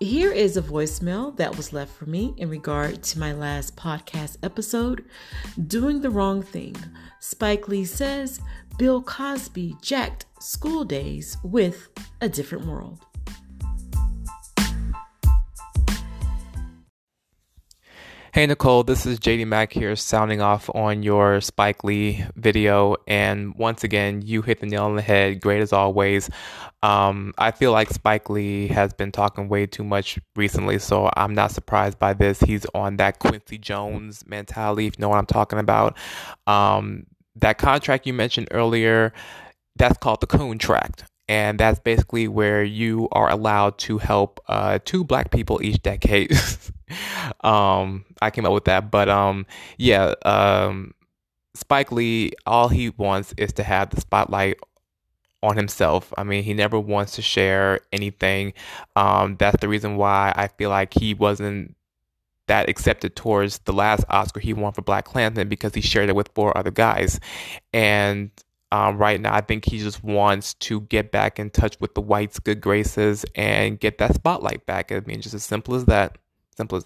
here is a voicemail that was left for me in regard to my last podcast episode, Doing the Wrong Thing. Spike Lee says Bill Cosby jacked School Daze with a different world. Hey Nicole, this is JD Mack here sounding off on your Spike Lee video. And once again, you hit the nail on the head. Great as always. Um, I feel like Spike Lee has been talking way too much recently, so I'm not surprised by this. He's on that Quincy Jones mentality, if you know what I'm talking about. Um, that contract you mentioned earlier, that's called the contract and that's basically where you are allowed to help uh, two black people each decade. um, I came up with that, but um, yeah, um, Spike Lee, all he wants is to have the spotlight on himself. I mean, he never wants to share anything. Um, that's the reason why I feel like he wasn't that accepted towards the last Oscar he won for BlacKkKlansman because he shared it with four other guys, and um, right now. I think he just wants to get back in touch with the whites' good graces and get that spotlight back. I mean, just as simple as that. Simple as.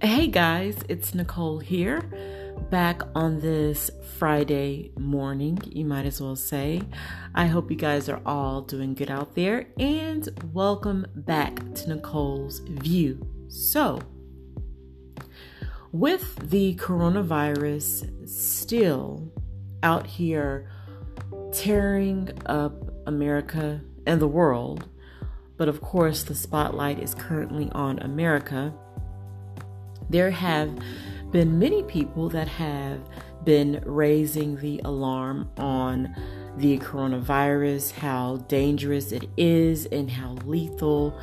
Hey guys, it's Nicole here back on this Friday morning, you might as well say. I hope you guys are all doing good out there and welcome back to Nicole's View. So, with the coronavirus still out here tearing up America and the world, but of course, the spotlight is currently on America. There have been many people that have been raising the alarm on the coronavirus, how dangerous it is, and how lethal,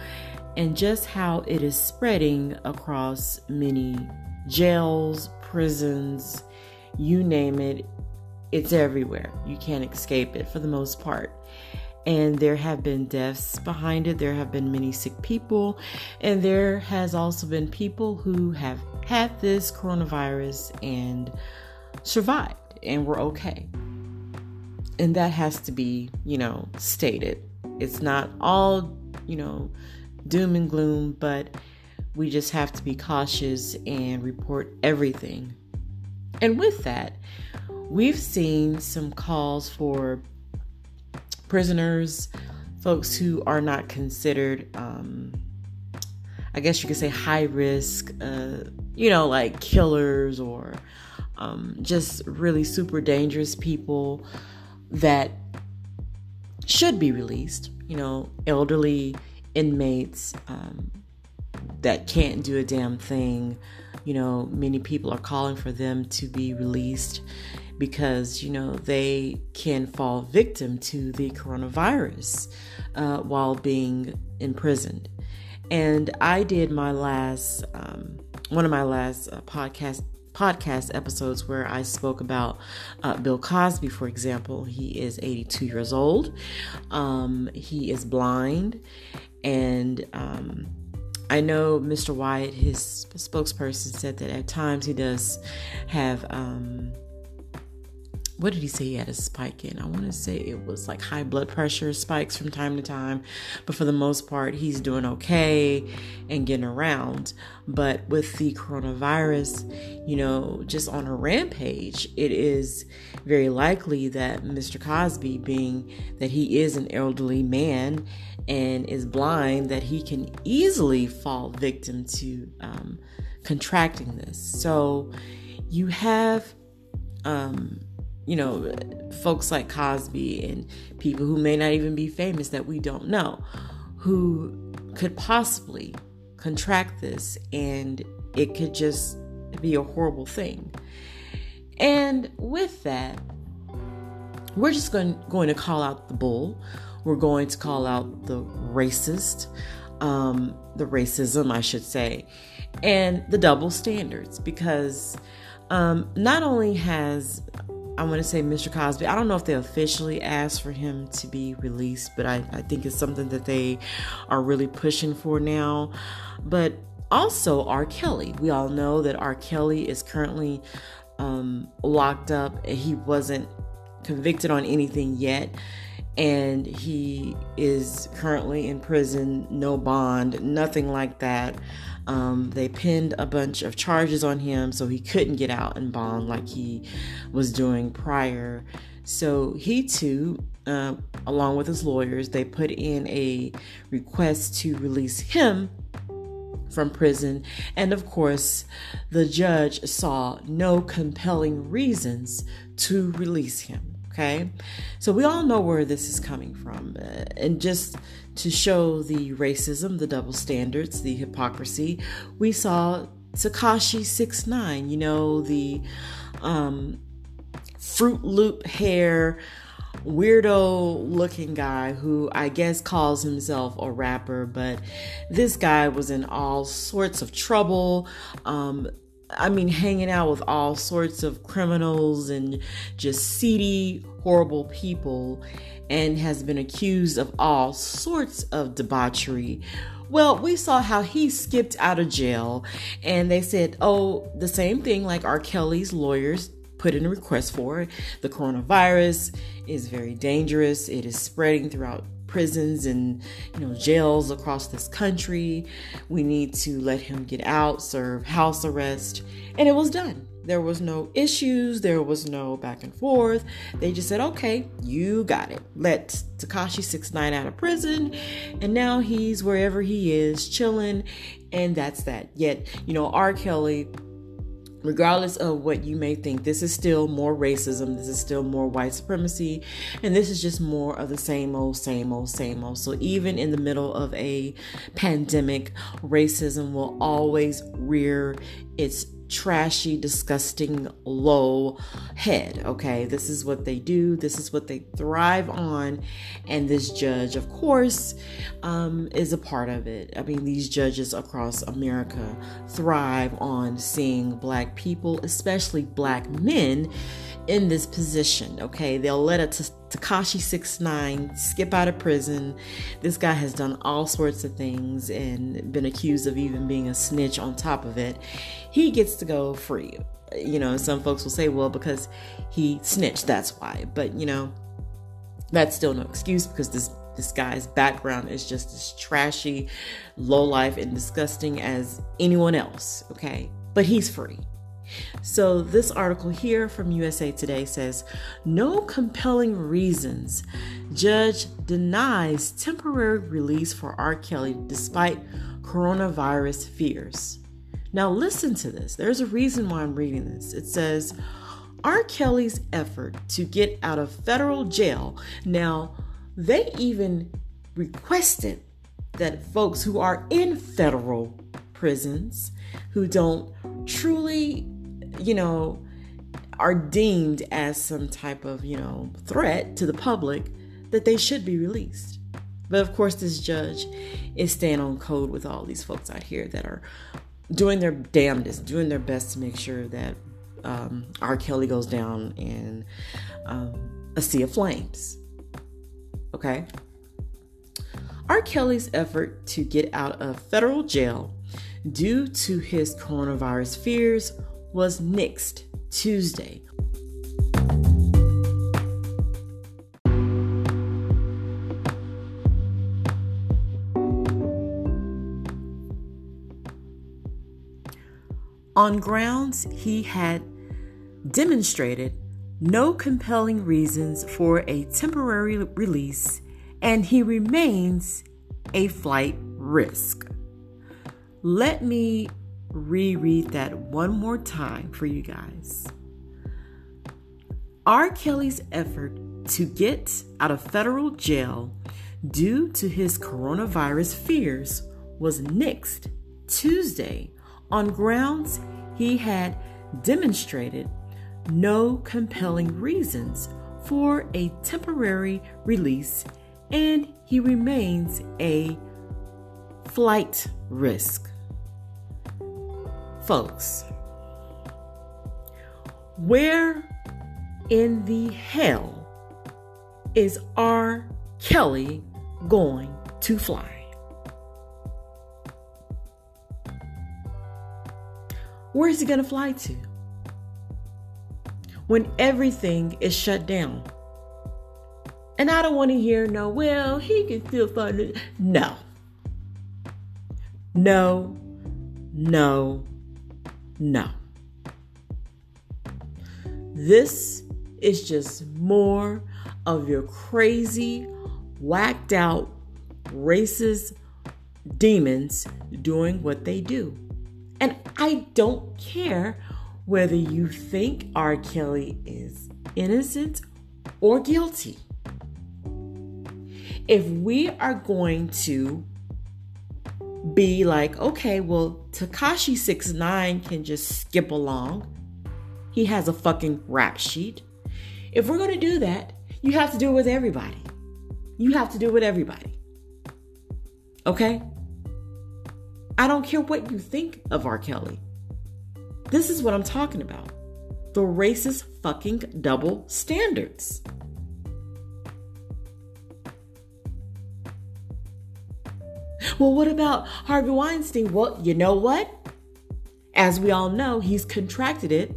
and just how it is spreading across many jails, prisons, you name it, it's everywhere. You can't escape it for the most part and there have been deaths behind it. There have been many sick people, and there has also been people who have had this coronavirus and survived and were okay. And that has to be, you know, stated. It's not all, you know, doom and gloom, but we just have to be cautious and report everything. And with that, we've seen some calls for prisoners, folks who are not considered, um, I guess you could say, high risk, uh, you know, like killers or um, just really super dangerous people that should be released, you know, elderly inmates um, that can't do a damn thing. You know, many people are calling for them to be released because, you know, they can fall victim to the coronavirus uh, while being imprisoned. And I did my last, um, one of my last uh, podcast podcast episodes where I spoke about uh, Bill Cosby, for example. He is 82 years old. Um, he is blind, and um, I know Mr. Wyatt, his spokesperson, said that at times he does have um, what did he say he had a spike in? I want to say it was like high blood pressure spikes from time to time, but for the most part, he's doing okay and getting around. But with the coronavirus, you know, just on a rampage, it is very likely that Mr. Cosby, being that he is an elderly man and is blind, that he can easily fall victim to um, contracting this. So you have. Um, you know, folks like Cosby and people who may not even be famous that we don't know who could possibly contract this and it could just be a horrible thing. And with that, we're just going, going to call out the bull. We're going to call out the racist, um, the racism, I should say, and the double standards because um, not only has I want to say Mr. Cosby. I don't know if they officially asked for him to be released, but I, I think it's something that they are really pushing for now. But also R. Kelly. We all know that R. Kelly is currently um, locked up. He wasn't convicted on anything yet, and he is currently in prison, no bond, nothing like that. Um, they pinned a bunch of charges on him so he couldn't get out and bond like he was doing prior. So he too, uh, along with his lawyers, they put in a request to release him from prison. And of course, the judge saw no compelling reasons to release him. Okay, so we all know where this is coming from. Uh, and just to show the racism, the double standards, the hypocrisy, we saw Tekashi Six Nine. you know, the um, Fruit Loop hair, weirdo looking guy who I guess calls himself a rapper, but this guy was in all sorts of trouble. Um, I mean, hanging out with all sorts of criminals and just seedy, horrible people, and has been accused of all sorts of debauchery. Well, we saw how he skipped out of jail, and they said, oh, the same thing like R. Kelly's lawyers put in a request for. It. The coronavirus is very dangerous. It is spreading throughout prisons and you know jails across this country. We need to let him get out, serve house arrest, and it was done. There was no issues, there was no back and forth. They just said, "Okay, you got it. Let Tekashi 69 out of prison." And now he's wherever he is, chilling, and that's that. Yet, you know, R. Kelly regardless of what you may think, this is still more racism, this is still more white supremacy, and this is just more of the same old, same old, same old. So, even in the middle of a pandemic, racism will always rear its trashy, disgusting, low head. Okay, this is what they do, this is what they thrive on, and this judge, of course, um, is a part of it. I mean, these judges across America thrive on seeing black people, especially black men in this position. Okay, they'll let a Tekashi Six Nine skip out of prison. This guy has done all sorts of things and been accused of even being a snitch on top of it. He gets to go free. You know, some folks will say, well, because he snitched, that's why. But you know, that's still no excuse because this this guy's background is just as trashy, low life, and disgusting as anyone else. Okay, but he's free. So, this article here from USA Today says no compelling reasons. Judge denies temporary release for R. Kelly despite coronavirus fears. Now, listen to this. There's a reason why I'm reading this. It says R. Kelly's effort to get out of federal jail. Now, they even requested that folks who are in federal prisons who don't truly you know, are deemed as some type of, you know, threat to the public, that they should be released. But of course, this judge is staying on code with all these folks out here that are doing their damnedest, doing their best to make sure that um, R. Kelly goes down in um, a sea of flames. Okay? R. Kelly's effort to get out of federal jail due to his coronavirus fears was nixed Tuesday. On grounds he had demonstrated no compelling reasons for a temporary release, and he remains a flight risk. Let me reread that one more time for you guys. R. Kelly's effort to get out of federal jail due to his coronavirus fears was nixed Tuesday on grounds he had demonstrated no compelling reasons for a temporary release and he remains a flight risk folks, where in the hell is R. Kelly going to fly? Where is he going to fly to? When everything is shut down. And I don't want to hear no, well, he can still find it. No. No, no, no. This is just more of your crazy, whacked out, racist demons doing what they do. And I don't care whether you think R. Kelly is innocent or guilty. If we are going to be like, okay, well, Tekashi Six Nine can just skip along. He has a fucking rap sheet. If we're to do that, you have to do it with everybody. You have to do it with everybody. Okay? I don't care what you think of R. Kelly. This is what I'm talking about. The racist fucking double standards. Well, what about Harvey Weinstein? Well, you know what? As we all know, he's contracted it.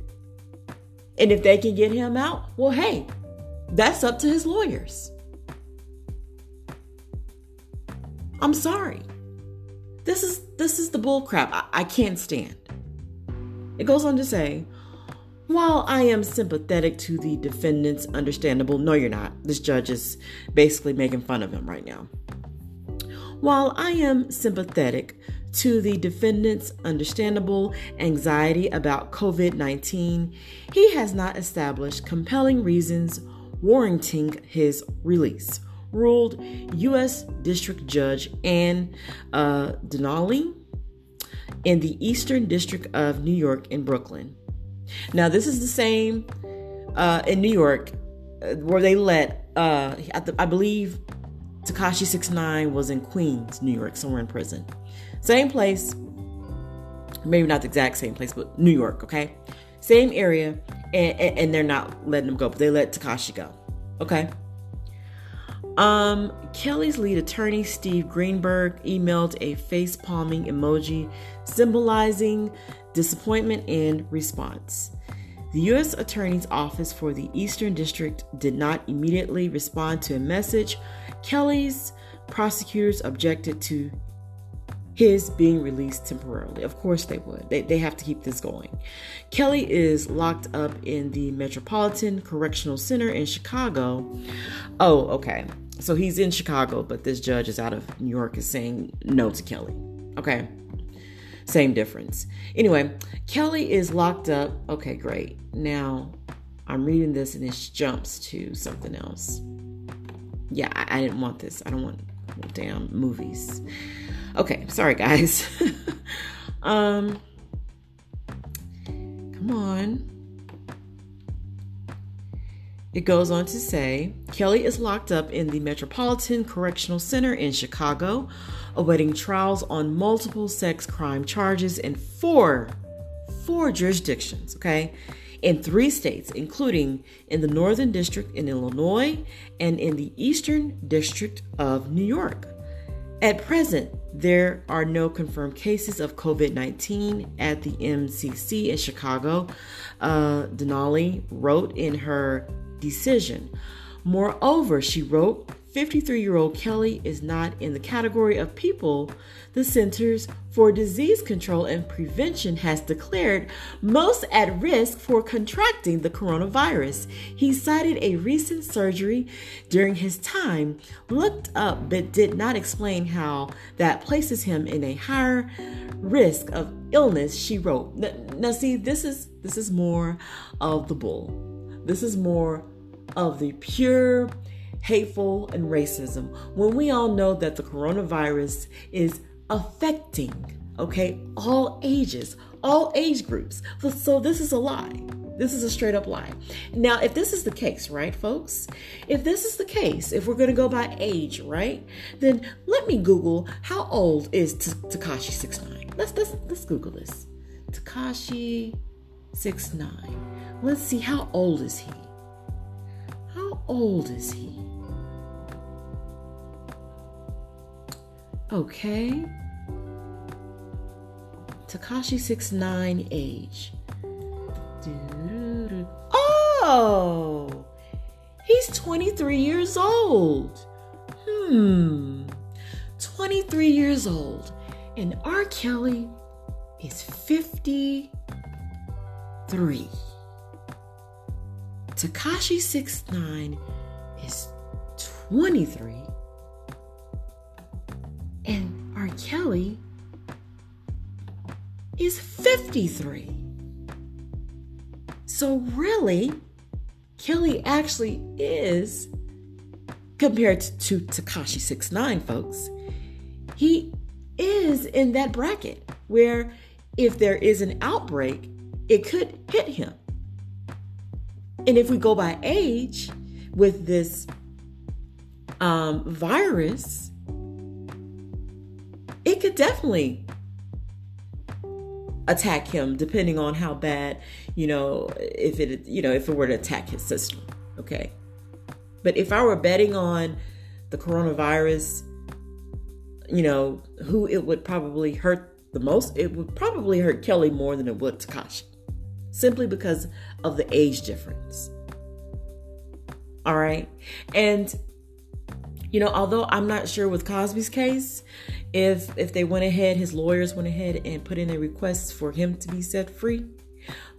And if they can get him out, well, hey, that's up to his lawyers. I'm sorry. This is this is the bullcrap I, I can't stand. It goes on to say, while I am sympathetic to the defendant's understandable, no, you're not. This judge is basically making fun of him right now. While I am sympathetic to the defendant's understandable anxiety about COVID 19, he has not established compelling reasons warranting his release, ruled U.S. District Judge Ann uh, Donnelly in the Eastern District of New York in Brooklyn. Now, this is the same uh, in New York uh, where they let, uh, I believe, Six Nine was in Queens, New York, somewhere in prison. Same place, maybe not the exact same place, but New York, okay? Same area, and, and, and they're not letting him go, but they let Tekashi go, okay? Um, Kelly's lead attorney, Steve Greenberg, emailed a face palming emoji symbolizing disappointment in response. The U.S. Attorney's Office for the Eastern District did not immediately respond to a message Kelly's prosecutors objected to his being released temporarily. Of course they would. They, they have to keep this going. Kelly is locked up in the Metropolitan Correctional Center in Chicago. Oh, okay. So he's in Chicago, but this judge is out of New York is saying no to Kelly. Okay. Same difference. Anyway, Kelly is locked up. Okay, great. Now I'm reading this and it jumps to something else yeah, I, I didn't want this. I don't want damn movies. Okay, sorry guys. um come on. It goes on to say Kelly is locked up in the Metropolitan Correctional Center in Chicago, awaiting trials on multiple sex crime charges in four, four jurisdictions, okay? In three states, including in the Northern District in Illinois and in the Eastern District of New York. At present, there are no confirmed cases of COVID 19 at the MCC in Chicago, uh, Donnelly wrote in her decision. Moreover, she wrote, 53 year old Kelly is not in the category of people the Centers for Disease Control and Prevention has declared most at risk for contracting the coronavirus. He cited a recent surgery during his time, looked up but did not explain how that places him in a higher risk of illness, she wrote. Now see, this is this is more of the bull. This is more of the pure hateful, and racism when we all know that the coronavirus is affecting, okay, all ages, all age groups. So this is a lie. This is a straight up lie. Now, if this is the case, right, folks? If this is the case, if we're going to go by age, right? Then let me Google how old is Tekashi Six Nine. Let's let's let's Google this. Tekashi Six Nine. Let's see how old is he. How old is he? Okay. Tekashi Six Nine age? Oh, he's 23 years old. Hmm, 23 years old. And R. Kelly is 53. Tekashi Six Nine is 23. Kelly is 53. So, really, Kelly actually is, compared to Tekashi Six Nine, folks, he is in that bracket where if there is an outbreak, it could hit him. And if we go by age with this um, virus, could definitely attack him depending on how bad, you know, if it, you know, if it were to attack his system. Okay. But if I were betting on the coronavirus, you know, who it would probably hurt the most, it would probably hurt Kelly more than it would Tekashi, Simply because of the age difference. All right. And you know, although I'm not sure with Cosby's case, if if they went ahead, his lawyers went ahead and put in a request for him to be set free.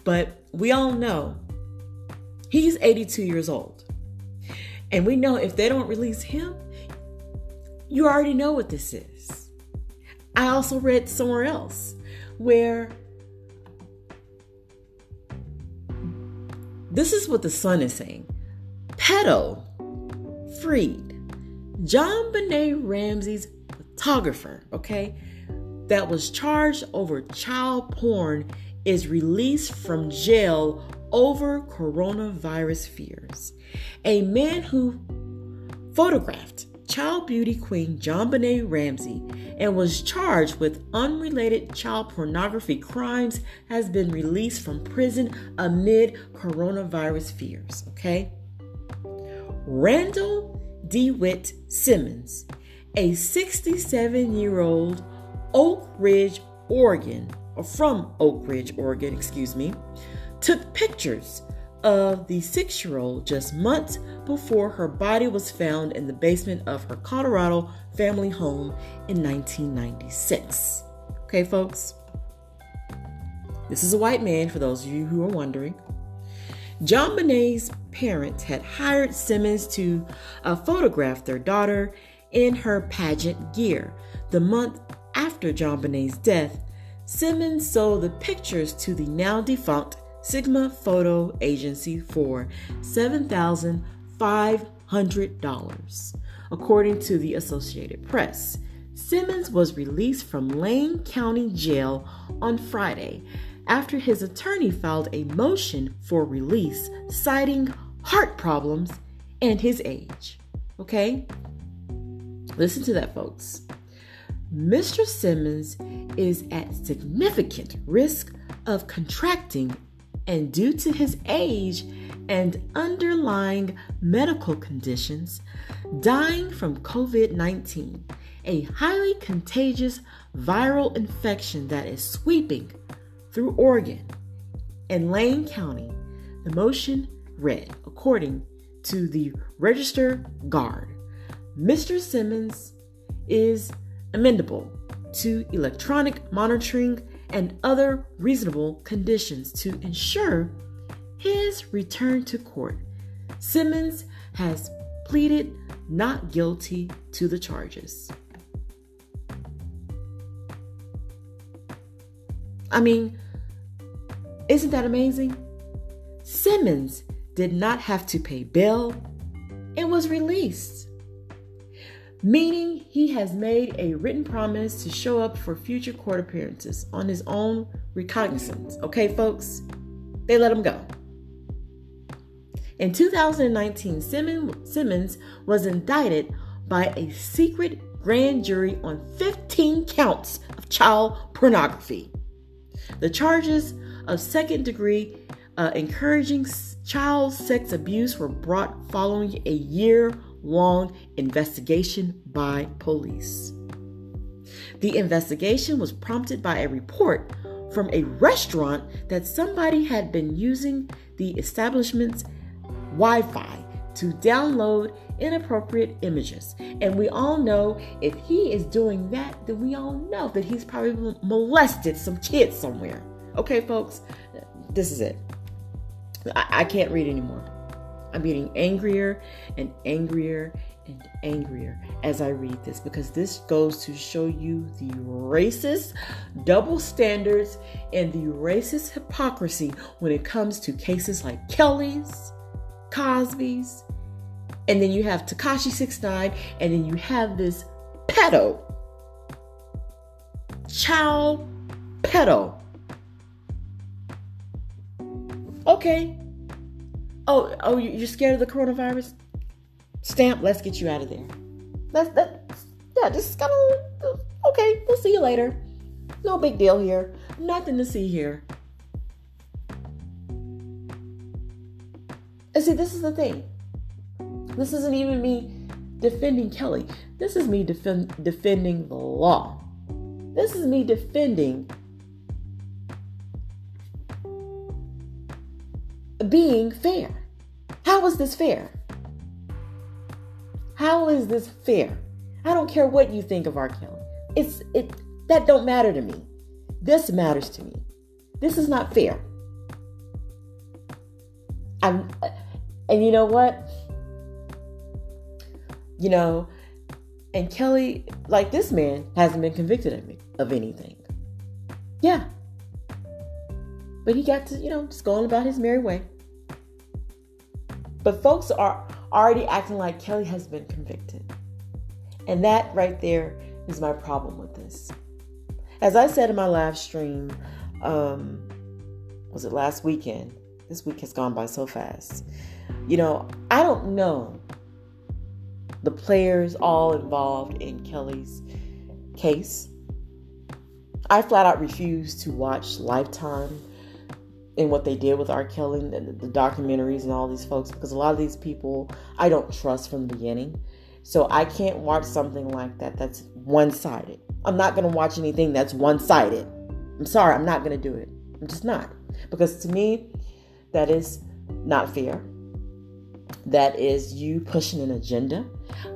But we all know he's 82 years old. And we know if they don't release him, you already know what this is. I also read somewhere else where this is what the Sun is saying. Pedo freed JonBenét Ramsey's photographer, okay, that was charged over child porn is released from jail over coronavirus fears. A man who photographed child beauty queen John JonBenét Ramsey and was charged with unrelated child pornography crimes has been released from prison amid coronavirus fears, okay? Randall DeWitt Simons a 67 year old Oakridge, Oregon, or from Oakridge, Oregon, excuse me, took pictures of the six year old just months before her body was found in the basement of her Colorado family home in 1996. Okay, folks? This is a white man, for those of you who are wondering. JonBenét's parents had hired Simons to uh, photograph their daughter in her pageant gear. The month after JonBenét's death, Simons sold the pictures to the now defunct Sygma Photo Agency for $7,500. According to the Associated Press, Simons was released from Lane County Jail on Friday after his attorney filed a motion for release citing heart problems and his age. Okay? Listen to that, folks. Mr. Simons is at significant risk of contracting, and due to his age and underlying medical conditions, dying from COVID 19, a highly contagious viral infection that is sweeping through Oregon and Lane County. The motion read according to the Register Guard. Mr. Simons is amendable to electronic monitoring and other reasonable conditions to ensure his return to court. Simons has pleaded not guilty to the charges. I mean, isn't that amazing? Simons did not have to pay bail and was released meaning he has made a written promise to show up for future court appearances on his own recognizance. Okay, folks? They let him go. In 2019, Simons was indicted by a secret grand jury on 15 counts of child pornography. The charges of second degree uh, encouraging child sex abuse were brought following a year long investigation by police. The investigation was prompted by a report from a restaurant that somebody had been using the establishment's Wi Fi to download inappropriate images. And we all know if he is doing that, then we all know that he's probably molested some kids somewhere. Okay, folks, this is it. I, I can't read anymore. I'm getting angrier and angrier and angrier as I read this because this goes to show you the racist double standards and the racist hypocrisy when it comes to cases like Kelly's, Cosby's, and then you have Tekashi Six Nine, and then you have this pedo, child pedo. Okay. Oh, oh, you're scared of the coronavirus? Stamp, let's get you out of there. That's that. Yeah, just kind of okay. We'll see you later. No big deal here. Nothing to see here. And see, this is the thing. This isn't even me defending Kelly. This is me defend, defending the law. This is me defending being fair. How is this fair? How is this fair? I don't care what you think of R. Kelly. It's it that don't matter to me. This matters to me. This is not fair. I'm and you know what? You know, and Kelly, like this man, hasn't been convicted of, me, of anything. Yeah. But he got to, you know, just going about his merry way. But folks are already acting like Kelly has been convicted. And that right there is my problem with this. As I said in my live stream, um, was it last weekend? This week has gone by so fast. You know, I don't know the players all involved in Kelly's case. I flat out refuse to watch Lifetime and what they did with R. Kelly the, the, documentaries and all these folks because a lot of these people I don't trust from the beginning. So I can't watch something like that that's one sided. I'm not going to watch anything that's one sided. I'm sorry, I'm not going to do it. I'm just not. Because to me, that is not fair. That is you pushing an agenda.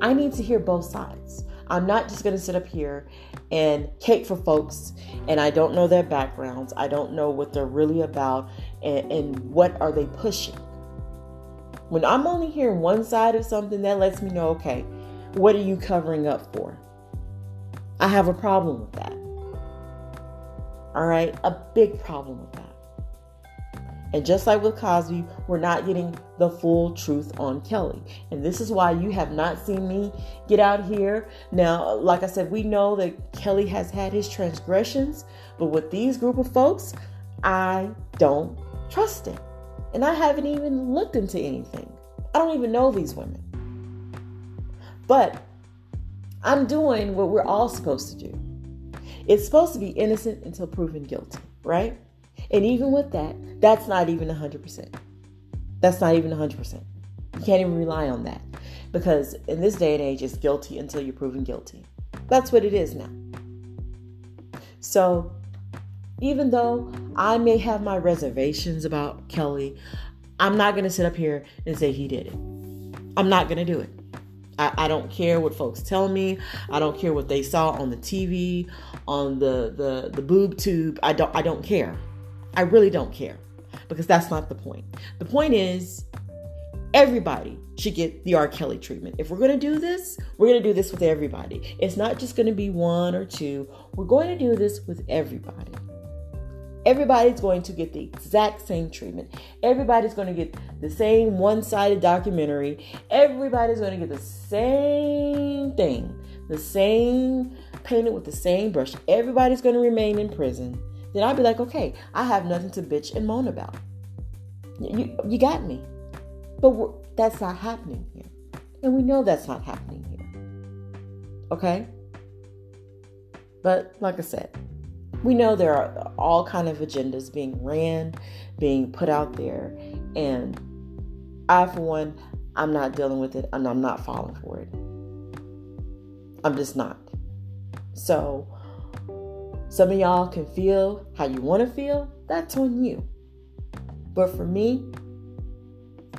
I need to hear both sides. I'm not just going to sit up here and cake for folks and I don't know their backgrounds. I don't know what they're really about and, and what are they pushing. When I'm only hearing one side of something, that lets me know okay, what are you covering up for? I have a problem with that. All right, a big problem with that. And just like with Cosby, we're not getting the full truth on Kelly. And this is why you have not seen me get out here. Now, like I said, we know that Kelly has had his transgressions, but with these group of folks, I don't trust him. And I haven't even looked into anything. I don't even know these women. But I'm doing what we're all supposed to do. It's supposed to be innocent until proven guilty, right? And even with that, that's not even 100%. That's not even 100%. You can't even rely on that because in this day and age, it's guilty until you're proven guilty. That's what it is now. So, even though I may have my reservations about Kelly, I'm not going to sit up here and say he did it. I'm not going to do it. I, I, don't care what folks tell me. I don't care what they saw on the TV, on the, the, the boob tube. I don't I don't care. I really don't care because that's not the point. The point is, everybody should get the R. Kelly treatment. If we're going to do this, we're going to do this with everybody. It's not just going to be one or two. We're going to do this with everybody. Everybody's going to get the exact same treatment. Everybody's going to get the same one sided documentary. Everybody's going to get the same thing, the same painted with the same brush. Everybody's going to remain in prison then I'd be like, okay, I have nothing to bitch and moan about. You, you got me. But that's not happening here. And we know that's not happening here. Okay? But like I said, we know there are all kind of agendas being ran, being put out there, and I, for one, I'm not dealing with it, and I'm not falling for it. I'm just not. So, some of y'all can feel how you want to feel. That's on you. But for me,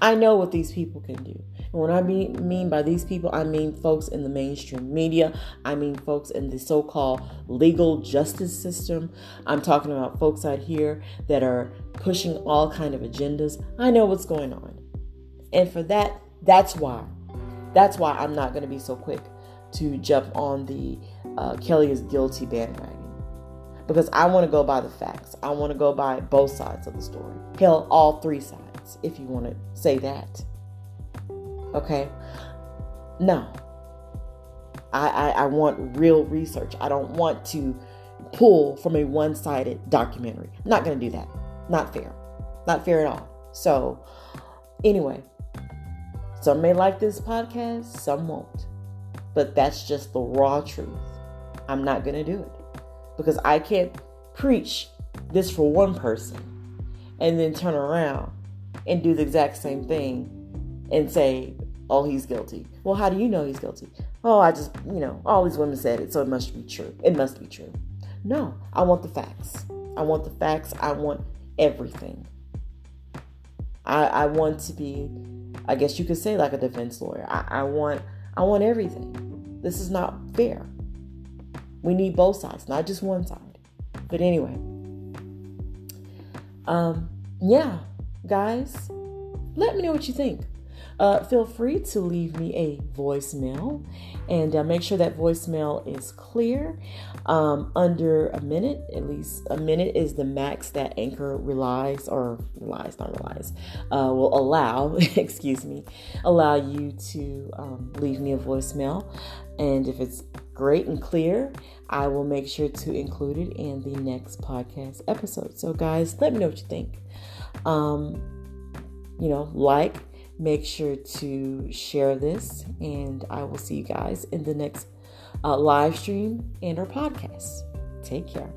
I know what these people can do. And what I mean, mean by these people, I mean folks in the mainstream media. I mean folks in the so called legal justice system. I'm talking about folks out here that are pushing all kind of agendas. I know what's going on. And for that, that's why. That's why I'm not going to be so quick to jump on the uh, Kelly is guilty bandwagon. Because I want to go by the facts. I want to go by both sides of the story. Hell, all three sides, if you want to say that. Okay? No. I, I, I want real research. I don't want to pull from a one sided documentary. I'm not going to do that. Not fair. Not fair at all. So, anyway, some may like this podcast, some won't. But that's just the raw truth. I'm not going to do it because I can't preach this for one person and then turn around and do the exact same thing and say, oh, he's guilty. Well, how do you know he's guilty? Oh, I just, you know, all these women said it, so it must be true. It must be true. No, I want the facts. I want the facts. I want everything. I, I want to be, I guess you could say, like a defense lawyer. I, I want, I want everything. This is not fair. We need both sides, not just one side. But anyway, um, yeah, guys, let me know what you think uh, feel free to leave me a voicemail and uh, make sure that voicemail is clear um, under a minute at least a minute is the max that anchor relies or relies not relies uh, will allow excuse me allow you to um, leave me a voicemail and if it's great and clear i will make sure to include it in the next podcast episode so guys let me know what you think um, you know like Make sure to share this, and I will see you guys in the next uh, live stream and our podcast. Take care.